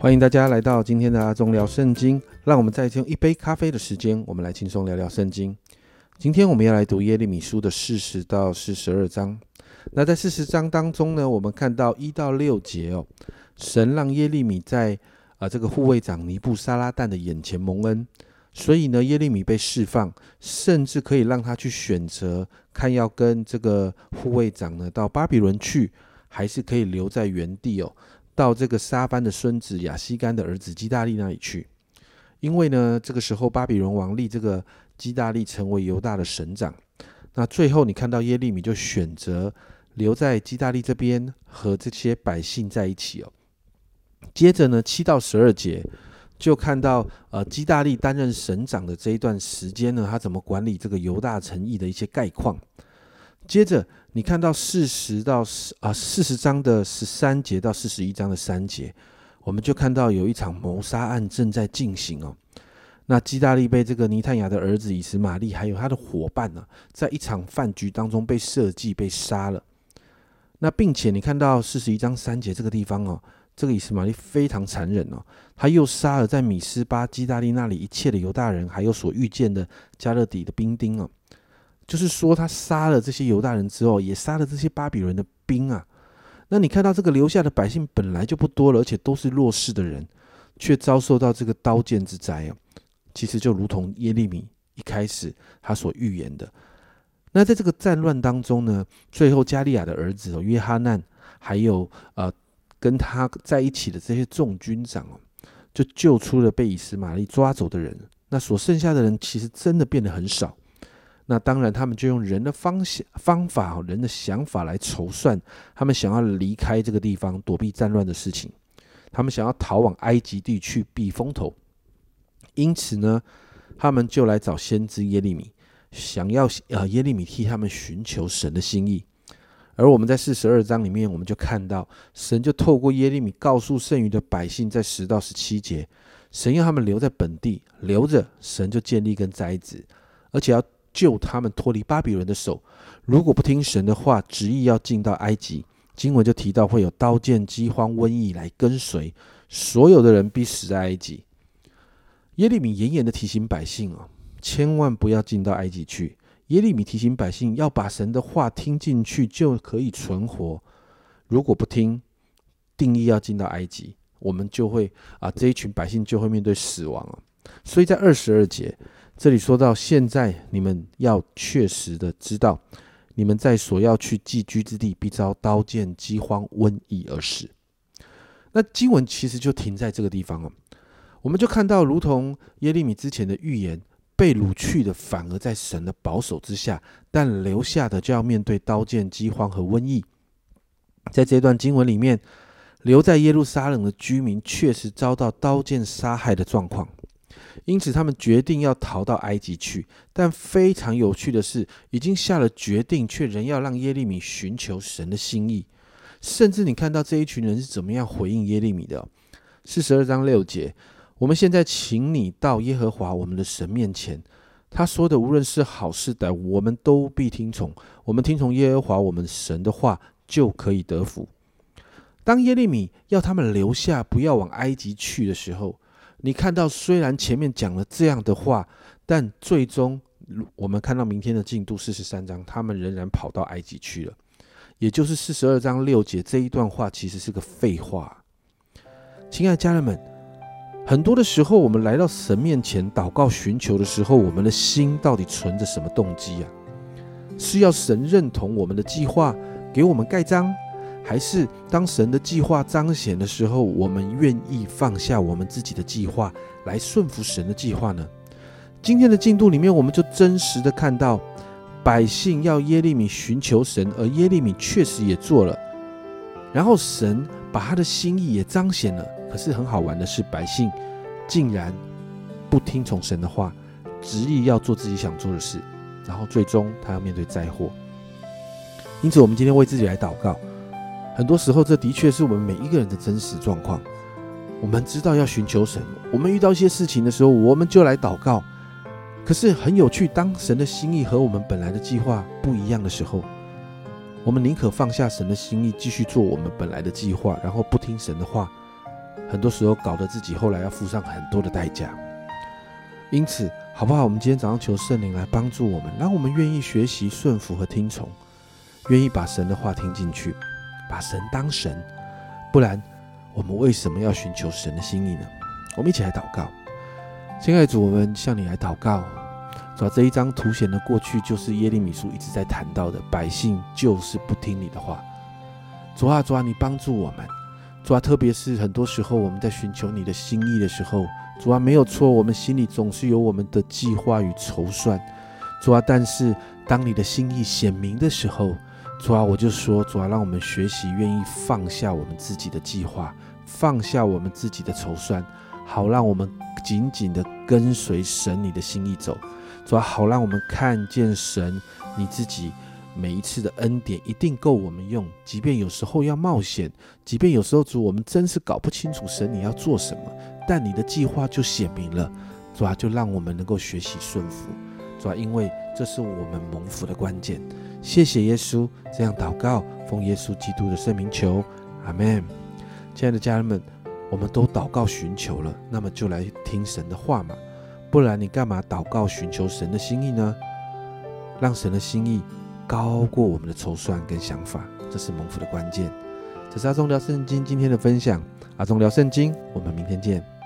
欢迎大家来到今天的阿忠聊圣经。让我们再用一杯咖啡的时间，我们来轻松聊聊圣经。今天我们要来读耶利米书的四十到四十二章。那在四十章当中呢，我们看到一到六节哦，神让耶利米在啊这个护卫长尼布沙拉旦的眼前蒙恩，所以呢耶利米被释放，甚至可以让他去选择看要跟这个护卫长呢到巴比伦去，还是可以留在原地哦。到这个沙班的孙子亚西干的儿子基大利那里去，因为呢，这个时候巴比伦王立这个基大利成为犹大的省长。那最后你看到耶利米就选择留在基大利这边和这些百姓在一起哦。接着呢，七到十二节就看到呃基大利担任省长的这一段时间呢，他怎么管理这个犹大城邑的一些概况。接着。你看到四十到四啊四十章的十三节到四十一章的三节，我们就看到有一场谋杀案正在进行哦。那基大利被这个尼探雅的儿子以实玛利还有他的伙伴呢，在一场饭局当中被设计被杀了。那并且你看到四十一章三节这个地方哦，这个以实玛利非常残忍哦，他又杀了在米斯巴基大利那里一切的犹大人，还有所遇见的加勒底的兵丁哦。就是说，他杀了这些犹大人之后，也杀了这些巴比伦的兵啊。那你看到这个留下的百姓本来就不多了，而且都是弱势的人，却遭受到这个刀剑之灾啊。其实就如同耶利米一开始他所预言的。那在这个战乱当中呢，最后加利亚的儿子约哈难，还有呃跟他在一起的这些众军长哦，就救出了被以斯玛利抓走的人。那所剩下的人其实真的变得很少。那当然，他们就用人的方想方法、人的想法来筹算，他们想要离开这个地方，躲避战乱的事情。他们想要逃往埃及地去避风头，因此呢，他们就来找先知耶利米，想要呃耶利米替他们寻求神的心意。而我们在四十二章里面，我们就看到神就透过耶利米告诉剩余的百姓，在十到十七节，神要他们留在本地，留着神就建立跟栽植，而且要。救他们脱离巴比伦的手，如果不听神的话，执意要进到埃及，经文就提到会有刀剑、饥荒、瘟疫来跟随，所有的人必死在埃及。耶利米严严的提醒百姓啊，千万不要进到埃及去。耶利米提醒百姓要把神的话听进去，就可以存活。如果不听，定义要进到埃及，我们就会啊，这一群百姓就会面对死亡啊。所以在二十二节。这里说到，现在你们要确实的知道，你们在所要去寄居之地，必遭刀剑、饥荒、瘟疫而死。那经文其实就停在这个地方哦。我们就看到，如同耶利米之前的预言，被掳去的反而在神的保守之下，但留下的就要面对刀剑、饥荒和瘟疫。在这段经文里面，留在耶路撒冷的居民确实遭到刀剑杀害的状况。因此，他们决定要逃到埃及去。但非常有趣的是，已经下了决定，却仍要让耶利米寻求神的心意。甚至你看到这一群人是怎么样回应耶利米的？四十二章六节，我们现在请你到耶和华我们的神面前。他说的，无论是好是歹，我们都必听从。我们听从耶和华我们神的话，就可以得福。当耶利米要他们留下，不要往埃及去的时候。你看到，虽然前面讲了这样的话，但最终我们看到明天的进度四十三章，他们仍然跑到埃及去了。也就是四十二章六节这一段话，其实是个废话。亲爱的家人们，很多的时候，我们来到神面前祷告寻求的时候，我们的心到底存着什么动机啊？是要神认同我们的计划，给我们盖章？还是当神的计划彰显的时候，我们愿意放下我们自己的计划来顺服神的计划呢？今天的进度里面，我们就真实的看到百姓要耶利米寻求神，而耶利米确实也做了，然后神把他的心意也彰显了。可是很好玩的是，百姓竟然不听从神的话，执意要做自己想做的事，然后最终他要面对灾祸。因此，我们今天为自己来祷告。很多时候，这的确是我们每一个人的真实状况。我们知道要寻求神，我们遇到一些事情的时候，我们就来祷告。可是很有趣，当神的心意和我们本来的计划不一样的时候，我们宁可放下神的心意，继续做我们本来的计划，然后不听神的话，很多时候搞得自己后来要付上很多的代价。因此，好不好？我们今天早上求圣灵来帮助我们，让我们愿意学习顺服和听从，愿意把神的话听进去，把神当神。不然，我们为什么要寻求神的心意呢？我们一起来祷告，亲爱的主，我们向你来祷告。主要，这一章凸显的过去就是耶利米书一直在谈到的，百姓就是不听你的话。主啊，主啊，你帮助我们。主啊，特别是很多时候我们在寻求你的心意的时候，主啊，没有错，我们心里总是有我们的计划与筹算。主啊，但是当你的心意显明的时候，主啊，我就说，主啊，让我们学习愿意放下我们自己的计划，放下我们自己的筹算，好让我们紧紧的跟随神你的心意走。主啊，好让我们看见神你自己每一次的恩典一定够我们用，即便有时候要冒险，即便有时候主我们真是搞不清楚神你要做什么，但你的计划就显明了。主啊，就让我们能够学习顺服。主啊，因为这是我们蒙福的关键。谢谢耶稣，这样祷告，奉耶稣基督的圣名求，阿门。亲爱的家人们，我们都祷告寻求了，那么就来听神的话嘛，不然你干嘛祷告寻求神的心意呢？让神的心意高过我们的筹算跟想法，这是蒙福的关键。这是阿忠聊圣经今天的分享，阿忠聊圣经，我们明天见。